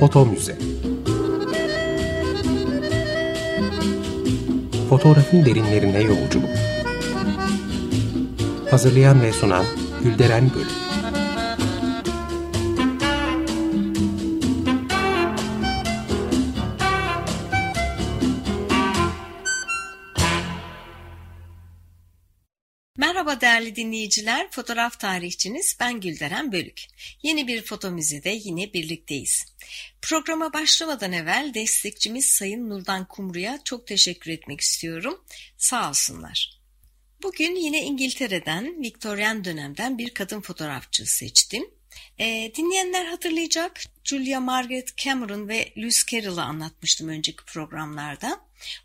Foto Müze Fotoğrafın derinlerine yolculuk Hazırlayan ve sunan Gülderen Bölüm Merhaba değerli dinleyiciler, fotoğraf tarihçiniz ben Gülderen Bölük. Yeni bir foto müzede yine birlikteyiz. Programa başlamadan evvel destekçimiz Sayın Nurdan Kumru'ya çok teşekkür etmek istiyorum. Sağ olsunlar. Bugün yine İngiltere'den, Victorian dönemden bir kadın fotoğrafçı seçtim. Ee, dinleyenler hatırlayacak Julia Margaret Cameron ve Lewis Carroll'ı anlatmıştım önceki programlarda.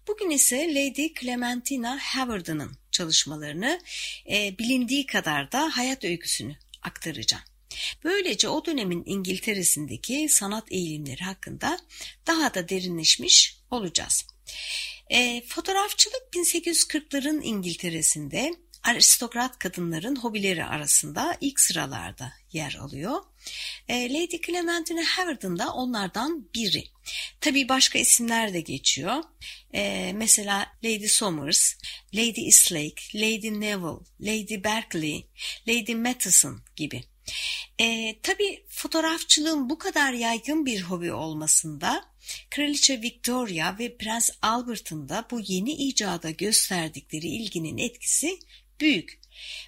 Bugün ise Lady Clementina Hawarden'ın çalışmalarını e, bilindiği kadar da hayat öyküsünü aktaracağım. Böylece o dönemin İngiltere'sindeki sanat eğilimleri hakkında daha da derinleşmiş olacağız. E, fotoğrafçılık 1840'ların İngiltere'sinde aristokrat kadınların hobileri arasında ilk sıralarda yer alıyor. E, Lady Clementina Hawarden da onlardan biri. Tabii başka isimler de geçiyor. E, mesela Lady Somers, Lady Eastlake, Lady Neville, Lady Berkeley, Lady Matheson gibi. E, tabii fotoğrafçılığın bu kadar yaygın bir hobi olmasında Kraliçe Victoria ve Prens Albert'ın da bu yeni icada gösterdikleri ilginin etkisi büyük.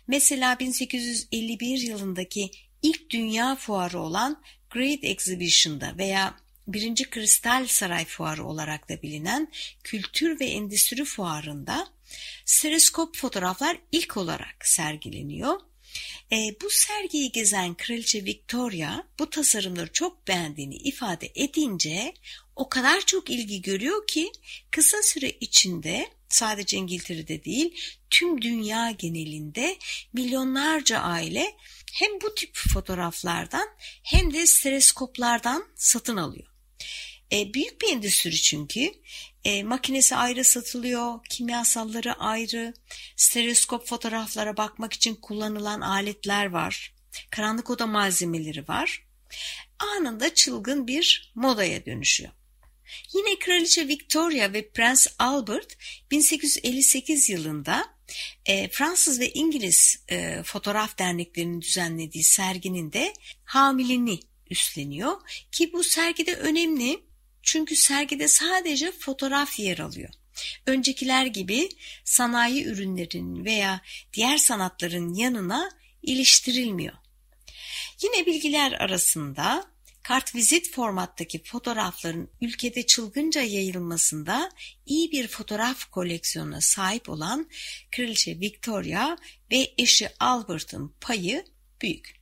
Mesela 1851 yılındaki ilk dünya fuarı olan Great Exhibition'da veya birinci Kristal Saray Fuarı olarak da bilinen Kültür ve Endüstri Fuarı'nda stereoskop fotoğraflar ilk olarak sergileniyor. E, bu sergiyi gezen Kraliçe Victoria bu tasarımları çok beğendiğini ifade edince o kadar çok ilgi görüyor ki kısa süre içinde sadece İngiltere'de değil tüm dünya genelinde milyonlarca aile hem bu tip fotoğraflardan hem de stereoskoplardan satın alıyor. E, büyük bir endüstri çünkü. E, makinesi ayrı satılıyor, kimyasalları ayrı, stereoskop fotoğraflara bakmak için kullanılan aletler var, karanlık oda malzemeleri var. Anında çılgın bir modaya dönüşüyor. Yine Kraliçe Victoria ve Prens Albert 1858 yılında e, Fransız ve İngiliz e, fotoğraf derneklerinin düzenlediği serginin de hamilini üstleniyor ki bu sergide önemli çünkü sergide sadece fotoğraf yer alıyor. Öncekiler gibi sanayi ürünlerin veya diğer sanatların yanına iliştirilmiyor. Yine bilgiler arasında kartvizit formattaki fotoğrafların ülkede çılgınca yayılmasında iyi bir fotoğraf koleksiyonuna sahip olan Kraliçe Victoria ve eşi Albert'ın payı büyük.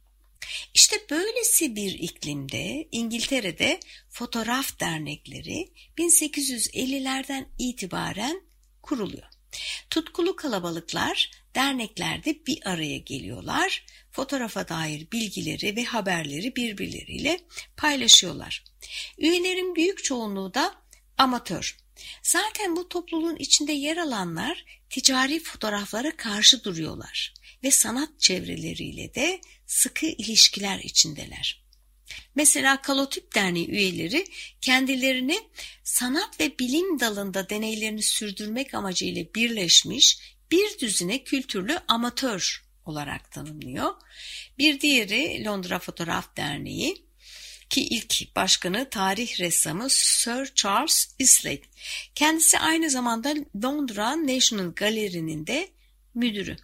İşte böylesi bir iklimde İngiltere'de fotoğraf dernekleri 1850'lerden itibaren kuruluyor. Tutkulu kalabalıklar derneklerde bir araya geliyorlar, fotoğrafa dair bilgileri ve haberleri birbirleriyle paylaşıyorlar. Üyelerin büyük çoğunluğu da amatör. Zaten bu topluluğun içinde yer alanlar ticari fotoğraflara karşı duruyorlar ve sanat çevreleriyle de sıkı ilişkiler içindeler. Mesela Kalotip Derneği üyeleri kendilerini sanat ve bilim dalında deneylerini sürdürmek amacıyla birleşmiş bir düzine kültürlü amatör olarak tanımlıyor. Bir diğeri Londra Fotoğraf Derneği ki ilk başkanı tarih ressamı Sir Charles Isley. Kendisi aynı zamanda Londra National Gallery'nin de müdürü.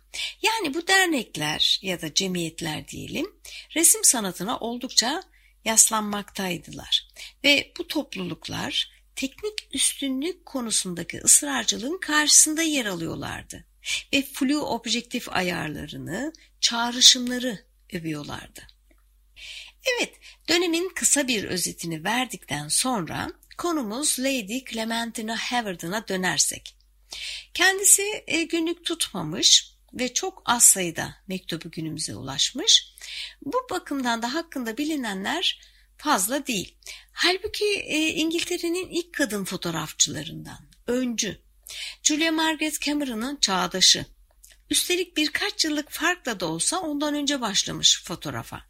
Yani bu dernekler ya da cemiyetler diyelim resim sanatına oldukça yaslanmaktaydılar. Ve bu topluluklar teknik üstünlük konusundaki ısrarcılığın karşısında yer alıyorlardı. Ve flu objektif ayarlarını, çağrışımları övüyorlardı. Evet, dönemin kısa bir özetini verdikten sonra konumuz Lady Clementina Hawarden'a dönersek. Kendisi e, günlük tutmamış ve çok az sayıda mektubu günümüze ulaşmış. Bu bakımdan da hakkında bilinenler fazla değil. Halbuki e, İngiltere'nin ilk kadın fotoğrafçılarından, öncü, Julia Margaret Cameron'ın çağdaşı. Üstelik birkaç yıllık farkla da olsa ondan önce başlamış fotoğrafa.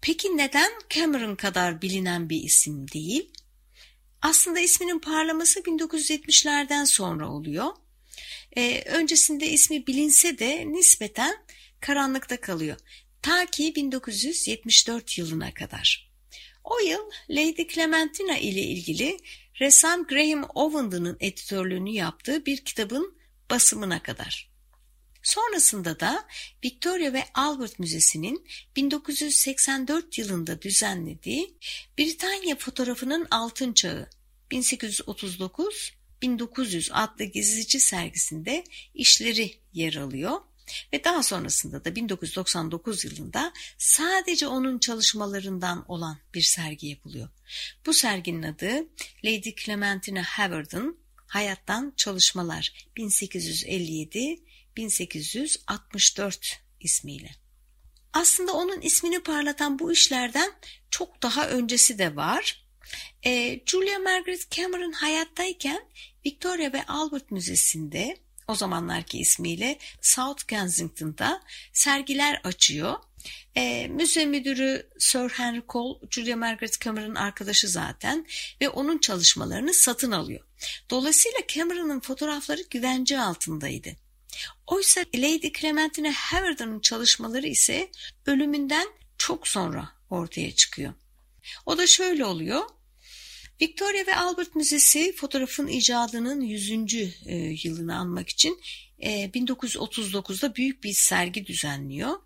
Peki neden Cameron kadar bilinen bir isim değil? Aslında isminin parlaması 1970'lerden sonra oluyor. Ee, öncesinde ismi bilinse de nispeten karanlıkta kalıyor. Ta ki 1974 yılına kadar. O yıl Lady Clementina ile ilgili ressam Graham Owenden'ın editörlüğünü yaptığı bir kitabın basımına kadar. Sonrasında da Victoria ve Albert Müzesi'nin 1984 yılında düzenlediği Britanya fotoğrafının altın çağı 1839-1900 adlı gezici sergisinde işleri yer alıyor ve daha sonrasında da 1999 yılında sadece onun çalışmalarından olan bir sergi yapılıyor. Bu serginin adı Lady Clementina Howard'ın Hayattan Çalışmalar 1857-1864 ismiyle. Aslında onun ismini parlatan bu işlerden çok daha öncesi de var. E, Julia Margaret Cameron hayattayken Victoria ve Albert Müzesi'nde o zamanlarki ismiyle South Kensington'da sergiler açıyor. E, müze müdürü Sir Henry Cole, Julia Margaret Cameron'ın arkadaşı zaten ve onun çalışmalarını satın alıyor. Dolayısıyla Cameron'ın fotoğrafları güvence altındaydı. Oysa Lady Clementina Howard'ın çalışmaları ise ölümünden çok sonra ortaya çıkıyor. O da şöyle oluyor. Victoria ve Albert Müzesi fotoğrafın icadının 100. E, yılını anmak için 1939'da e, büyük bir sergi düzenliyor.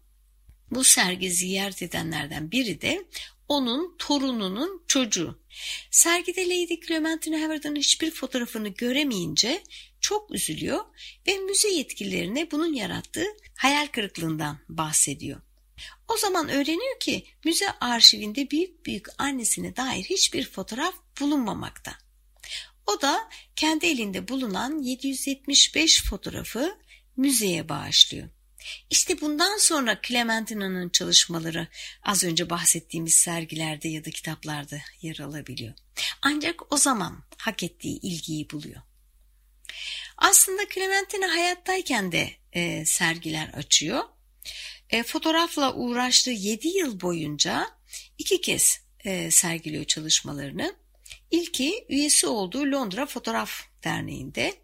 Bu sergi ziyaret edenlerden biri de onun torununun çocuğu. Sergide Lady Clementine Howard'ın hiçbir fotoğrafını göremeyince çok üzülüyor ve müze yetkililerine bunun yarattığı hayal kırıklığından bahsediyor. O zaman öğreniyor ki müze arşivinde büyük büyük annesine dair hiçbir fotoğraf bulunmamakta. O da kendi elinde bulunan 775 fotoğrafı müzeye bağışlıyor. İşte bundan sonra Clementina'nın çalışmaları az önce bahsettiğimiz sergilerde ya da kitaplarda yer alabiliyor. Ancak o zaman hak ettiği ilgiyi buluyor. Aslında Clementina hayattayken de e, sergiler açıyor e, fotoğrafla uğraştığı 7 yıl boyunca iki kez e, sergiliyor çalışmalarını. İlki üyesi olduğu Londra Fotoğraf Derneği'nde.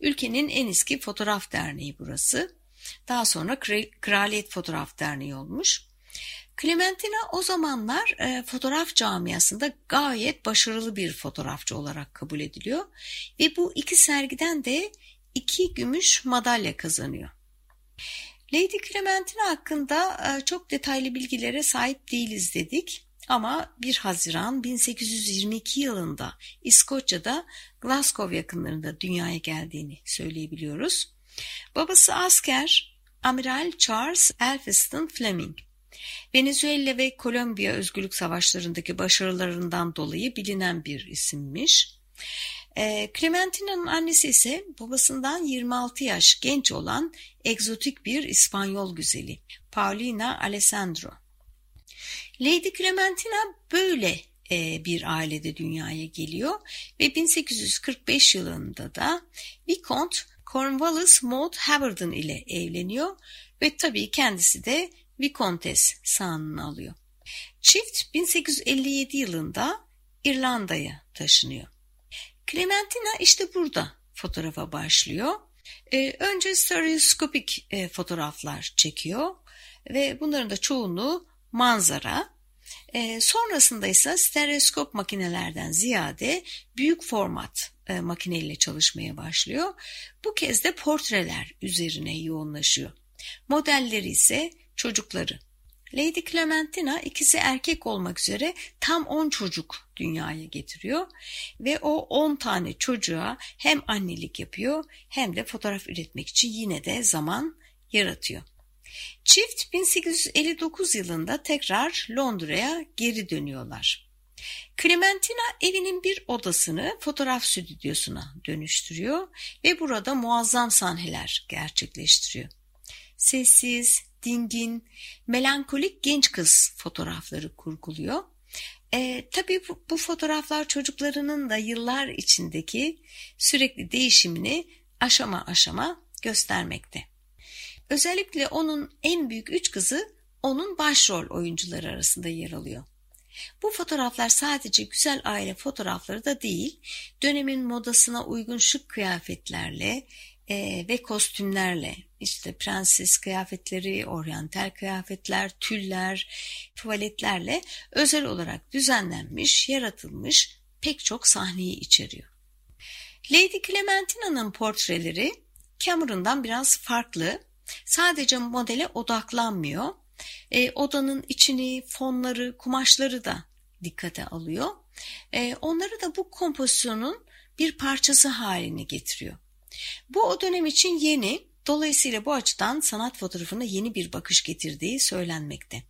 Ülkenin en eski fotoğraf derneği burası. Daha sonra Kraliyet Fotoğraf Derneği olmuş. Clementina o zamanlar e, fotoğraf camiasında gayet başarılı bir fotoğrafçı olarak kabul ediliyor ve bu iki sergiden de iki gümüş madalya kazanıyor. Lady Clementina hakkında e, çok detaylı bilgilere sahip değiliz dedik. Ama 1 Haziran 1822 yılında İskoçya'da Glasgow yakınlarında dünyaya geldiğini söyleyebiliyoruz. Babası asker Amiral Charles Elphiston Fleming. Venezuela ve Kolombiya özgürlük savaşlarındaki başarılarından dolayı bilinen bir isimmiş. E, Clementina'nın annesi ise babasından 26 yaş genç olan egzotik bir İspanyol güzeli Paulina Alessandro. Lady Clementina böyle e, bir ailede dünyaya geliyor ve 1845 yılında da Vicomte Cornwallis Maud Haverden ile evleniyor ve tabii kendisi de Vicomtes sanını alıyor. Çift 1857 yılında İrlanda'ya taşınıyor. Clementina işte burada fotoğrafa başlıyor. Ee, önce stereoskopik e, fotoğraflar çekiyor ve bunların da çoğunluğu manzara. E, sonrasında ise stereoskop makinelerden ziyade büyük format e, makineyle çalışmaya başlıyor. Bu kez de portreler üzerine yoğunlaşıyor. Modelleri ise çocukları. Lady Clementina ikisi erkek olmak üzere tam 10 çocuk dünyaya getiriyor ve o 10 tane çocuğa hem annelik yapıyor hem de fotoğraf üretmek için yine de zaman yaratıyor. Çift 1859 yılında tekrar Londra'ya geri dönüyorlar. Clementina evinin bir odasını fotoğraf stüdyosuna dönüştürüyor ve burada muazzam sahneler gerçekleştiriyor. Sessiz, dingin, melankolik genç kız fotoğrafları kurguluyor. E, tabii bu, bu fotoğraflar çocuklarının da yıllar içindeki sürekli değişimini aşama aşama göstermekte. Özellikle onun en büyük üç kızı onun başrol oyuncuları arasında yer alıyor. Bu fotoğraflar sadece güzel aile fotoğrafları da değil, dönemin modasına uygun şık kıyafetlerle e, ve kostümlerle, işte prenses kıyafetleri, oryantal kıyafetler, tüller, tuvaletlerle özel olarak düzenlenmiş, yaratılmış pek çok sahneyi içeriyor. Lady Clementina'nın portreleri Cameron'dan biraz farklı. Sadece modele odaklanmıyor. E, odanın içini, fonları, kumaşları da dikkate alıyor. E, onları da bu kompozisyonun bir parçası haline getiriyor. Bu o dönem için yeni, dolayısıyla bu açıdan sanat fotoğrafına yeni bir bakış getirdiği söylenmekte.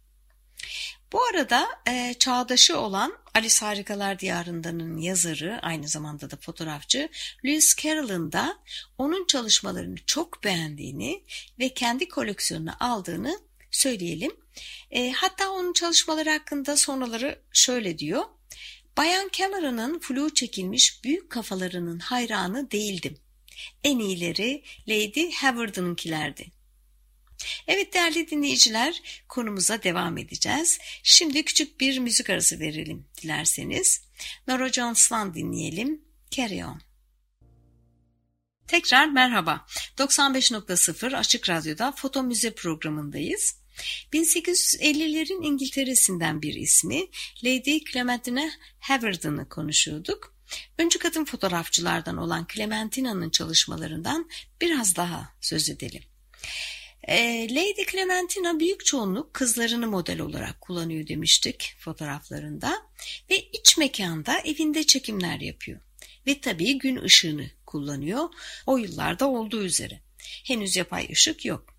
Bu arada e, çağdaşı olan Alice Harikalar Diyarında'nın yazarı, aynı zamanda da fotoğrafçı Lewis Carroll'ın da onun çalışmalarını çok beğendiğini ve kendi koleksiyonuna aldığını söyleyelim. E, hatta onun çalışmaları hakkında sonraları şöyle diyor. Bayan Cameron'ın flu çekilmiş büyük kafalarının hayranı değildim. En iyileri Lady Howard'ınkilerdi. Evet değerli dinleyiciler konumuza devam edeceğiz. Şimdi küçük bir müzik arası verelim dilerseniz. Nora Jones'tan dinleyelim. Carry On. Tekrar merhaba. 95.0 Açık Radyo'da Foto Müze programındayız. 1850'lerin İngiltere'sinden bir ismi Lady Clementina Haverden'ı konuşuyorduk. Öncü kadın fotoğrafçılardan olan Clementina'nın çalışmalarından biraz daha söz edelim. E, Lady Clementina büyük çoğunluk kızlarını model olarak kullanıyor demiştik fotoğraflarında ve iç mekanda evinde çekimler yapıyor. Ve tabii gün ışığını kullanıyor o yıllarda olduğu üzere. Henüz yapay ışık yok.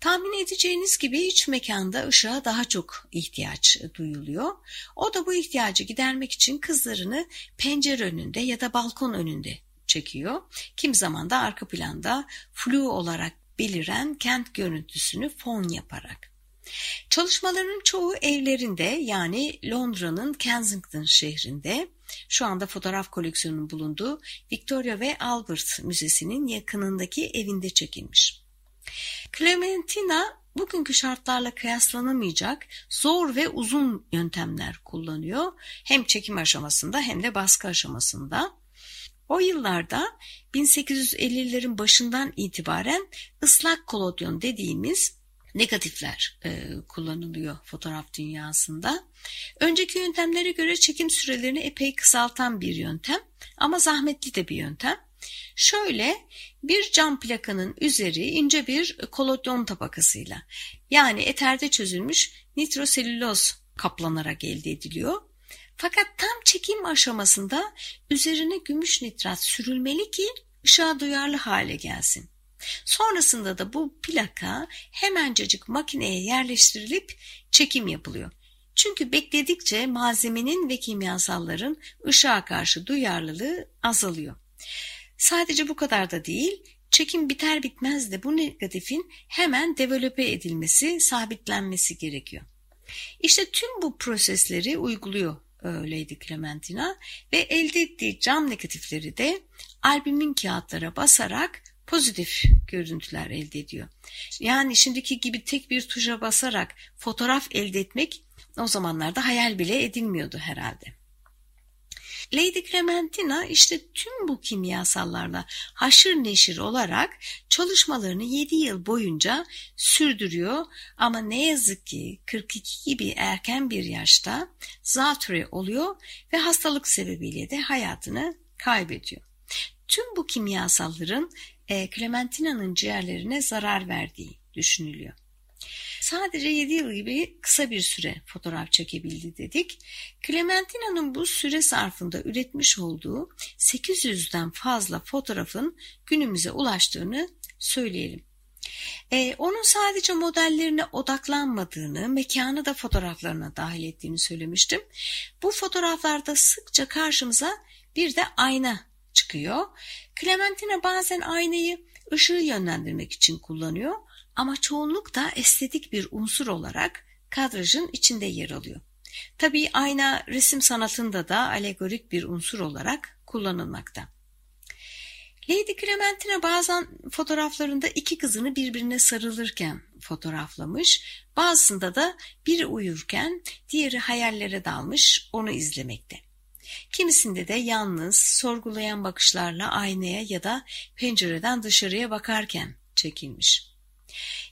Tahmin edeceğiniz gibi iç mekanda ışığa daha çok ihtiyaç duyuluyor. O da bu ihtiyacı gidermek için kızlarını pencere önünde ya da balkon önünde çekiyor. Kim zaman da arka planda flu olarak beliren kent görüntüsünü fon yaparak. Çalışmalarının çoğu evlerinde yani Londra'nın Kensington şehrinde şu anda fotoğraf koleksiyonunun bulunduğu Victoria ve Albert Müzesi'nin yakınındaki evinde çekilmiş. Clementina bugünkü şartlarla kıyaslanamayacak zor ve uzun yöntemler kullanıyor. Hem çekim aşamasında hem de baskı aşamasında. O yıllarda 1850'lerin başından itibaren ıslak kolodyon dediğimiz negatifler e, kullanılıyor fotoğraf dünyasında. Önceki yöntemlere göre çekim sürelerini epey kısaltan bir yöntem ama zahmetli de bir yöntem. Şöyle bir cam plakanın üzeri ince bir kolodyon tabakasıyla yani eterde çözülmüş nitroselüloz kaplanarak elde ediliyor. Fakat tam çekim aşamasında üzerine gümüş nitrat sürülmeli ki ışığa duyarlı hale gelsin. Sonrasında da bu plaka hemencecik makineye yerleştirilip çekim yapılıyor. Çünkü bekledikçe malzemenin ve kimyasalların ışığa karşı duyarlılığı azalıyor. Sadece bu kadar da değil, çekim biter bitmez de bu negatifin hemen develope edilmesi, sabitlenmesi gerekiyor. İşte tüm bu prosesleri uyguluyor Lady Clementina ve elde ettiği cam negatifleri de albümün kağıtlara basarak pozitif görüntüler elde ediyor. Yani şimdiki gibi tek bir tuşa basarak fotoğraf elde etmek o zamanlarda hayal bile edilmiyordu herhalde. Lady Clementina işte tüm bu kimyasallarla haşır neşir olarak çalışmalarını 7 yıl boyunca sürdürüyor ama ne yazık ki 42 gibi erken bir yaşta zatürre oluyor ve hastalık sebebiyle de hayatını kaybediyor. Tüm bu kimyasalların e, Clementina'nın ciğerlerine zarar verdiği düşünülüyor. Sadece 7 yıl gibi kısa bir süre fotoğraf çekebildi dedik. Clementina'nın bu süre sarfında üretmiş olduğu 800'den fazla fotoğrafın günümüze ulaştığını söyleyelim. Ee, onun sadece modellerine odaklanmadığını, mekanı da fotoğraflarına dahil ettiğini söylemiştim. Bu fotoğraflarda sıkça karşımıza bir de ayna çıkıyor. Clementina bazen aynayı ışığı yönlendirmek için kullanıyor ama çoğunlukla estetik bir unsur olarak kadrajın içinde yer alıyor. Tabii ayna resim sanatında da alegorik bir unsur olarak kullanılmakta. Lady Clementina bazen fotoğraflarında iki kızını birbirine sarılırken fotoğraflamış, bazısında da biri uyurken diğeri hayallere dalmış onu izlemekte. Kimisinde de yalnız, sorgulayan bakışlarla aynaya ya da pencereden dışarıya bakarken çekilmiş.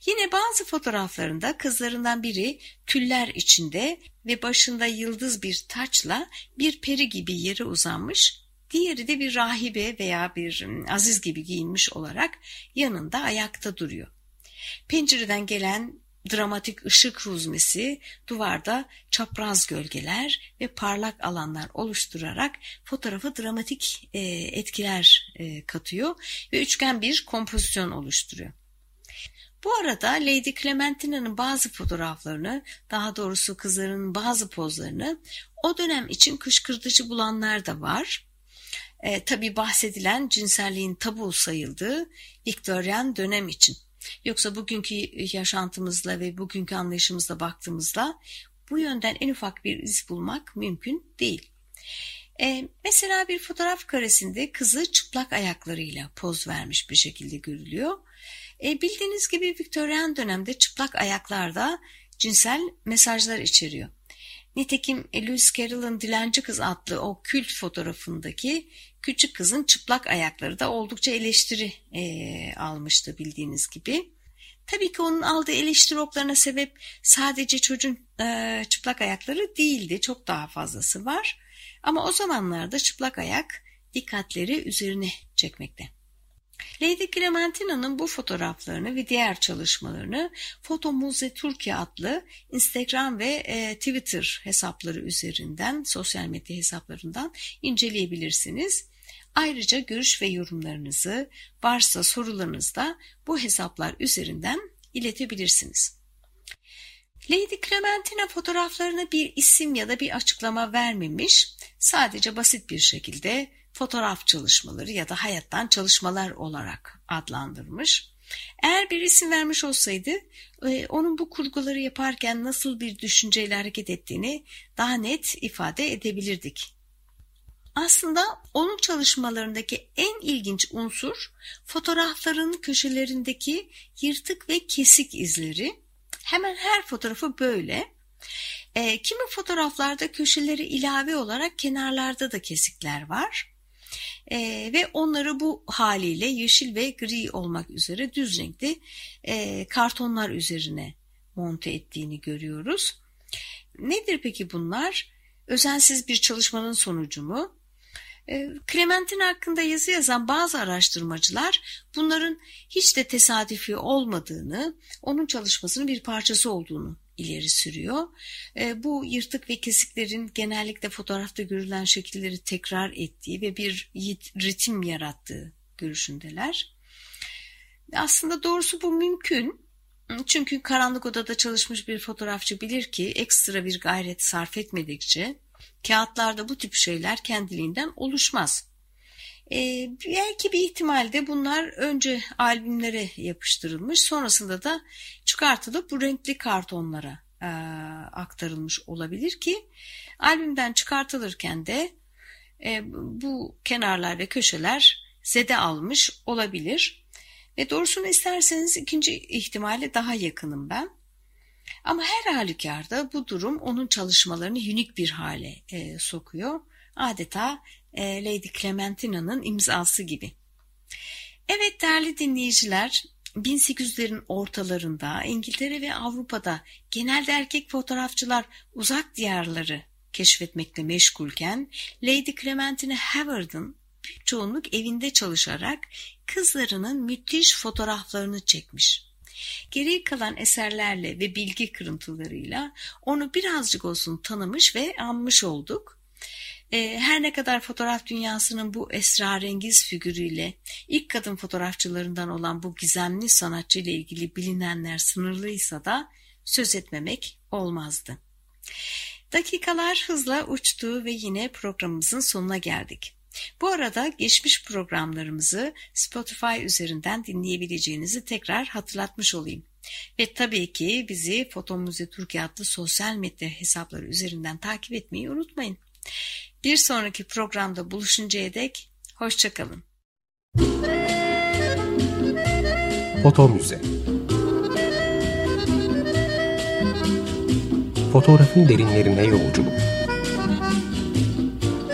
Yine bazı fotoğraflarında kızlarından biri küller içinde ve başında yıldız bir taçla bir peri gibi yere uzanmış, diğeri de bir rahibe veya bir aziz gibi giyinmiş olarak yanında ayakta duruyor. Pencereden gelen dramatik ışık ruzmesi duvarda çapraz gölgeler ve parlak alanlar oluşturarak fotoğrafı dramatik etkiler katıyor ve üçgen bir kompozisyon oluşturuyor. Bu arada Lady Clementina'nın bazı fotoğraflarını, daha doğrusu kızlarının bazı pozlarını o dönem için kışkırtıcı bulanlar da var. E, tabii bahsedilen cinselliğin tabu sayıldığı Victorian dönem için. Yoksa bugünkü yaşantımızla ve bugünkü anlayışımızla baktığımızda bu yönden en ufak bir iz bulmak mümkün değil. Ee, mesela bir fotoğraf karesinde kızı çıplak ayaklarıyla poz vermiş bir şekilde görülüyor. Ee, bildiğiniz gibi Victorian dönemde çıplak ayaklarda cinsel mesajlar içeriyor. Nitekim Lewis Carroll'ın Dilenci Kız adlı o kült fotoğrafındaki küçük kızın çıplak ayakları da oldukça eleştiri e, almıştı bildiğiniz gibi. Tabii ki onun aldığı eleştiri oklarına sebep sadece çocuğun e, çıplak ayakları değildi. Çok daha fazlası var. Ama o zamanlarda çıplak ayak dikkatleri üzerine çekmekte. Lady Clementina'nın bu fotoğraflarını ve diğer çalışmalarını Foto Muze Türkiye adlı Instagram ve e, Twitter hesapları üzerinden, sosyal medya hesaplarından inceleyebilirsiniz. Ayrıca görüş ve yorumlarınızı, varsa sorularınız da bu hesaplar üzerinden iletebilirsiniz. Lady Clementina fotoğraflarına bir isim ya da bir açıklama vermemiş, sadece basit bir şekilde fotoğraf çalışmaları ya da hayattan çalışmalar olarak adlandırmış. Eğer bir isim vermiş olsaydı e, onun bu kurguları yaparken nasıl bir düşünceyle hareket ettiğini daha net ifade edebilirdik. Aslında onun çalışmalarındaki en ilginç unsur fotoğrafların köşelerindeki yırtık ve kesik izleri. Hemen her fotoğrafı böyle. E, kimi fotoğraflarda köşeleri ilave olarak kenarlarda da kesikler var e, ve onları bu haliyle yeşil ve gri olmak üzere düz renkli e, kartonlar üzerine monte ettiğini görüyoruz. Nedir peki bunlar? Özensiz bir çalışmanın sonucu mu? E, Clementin hakkında yazı yazan bazı araştırmacılar bunların hiç de tesadüfi olmadığını, onun çalışmasının bir parçası olduğunu ileri sürüyor. E, bu yırtık ve kesiklerin genellikle fotoğrafta görülen şekilleri tekrar ettiği ve bir ritim yarattığı görüşündeler. Aslında doğrusu bu mümkün. Çünkü karanlık odada çalışmış bir fotoğrafçı bilir ki ekstra bir gayret sarf etmedikçe kağıtlarda bu tip şeyler kendiliğinden oluşmaz. Ee, belki bir ihtimalde bunlar önce albümlere yapıştırılmış sonrasında da çıkartılıp bu renkli kartonlara e, aktarılmış olabilir ki albümden çıkartılırken de e, bu kenarlar ve köşeler zede almış olabilir. Ve doğrusunu isterseniz ikinci ihtimale daha yakınım ben. Ama her halükarda bu durum onun çalışmalarını unik bir hale e, sokuyor. Adeta e, Lady Clementina'nın imzası gibi. Evet değerli dinleyiciler, 1800'lerin ortalarında İngiltere ve Avrupa'da genelde erkek fotoğrafçılar uzak diyarları keşfetmekle meşgulken Lady Clementina Howard'ın büyük çoğunluk evinde çalışarak kızlarının müthiş fotoğraflarını çekmiş. Geri kalan eserlerle ve bilgi kırıntılarıyla onu birazcık olsun tanımış ve anmış olduk. Ee, her ne kadar fotoğraf dünyasının bu esrarengiz figürüyle ilk kadın fotoğrafçılarından olan bu gizemli sanatçı ile ilgili bilinenler sınırlıysa da söz etmemek olmazdı. Dakikalar hızla uçtu ve yine programımızın sonuna geldik. Bu arada geçmiş programlarımızı Spotify üzerinden dinleyebileceğinizi tekrar hatırlatmış olayım. Ve tabii ki bizi Foto Müze Türkiye adlı sosyal medya hesapları üzerinden takip etmeyi unutmayın. Bir sonraki programda buluşuncaya dek hoşçakalın. Foto Müze Fotoğrafın derinlerine yolculuk.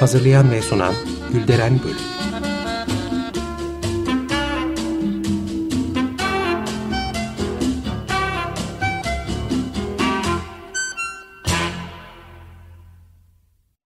Hazırlayan ve sunan Gülderen Bölük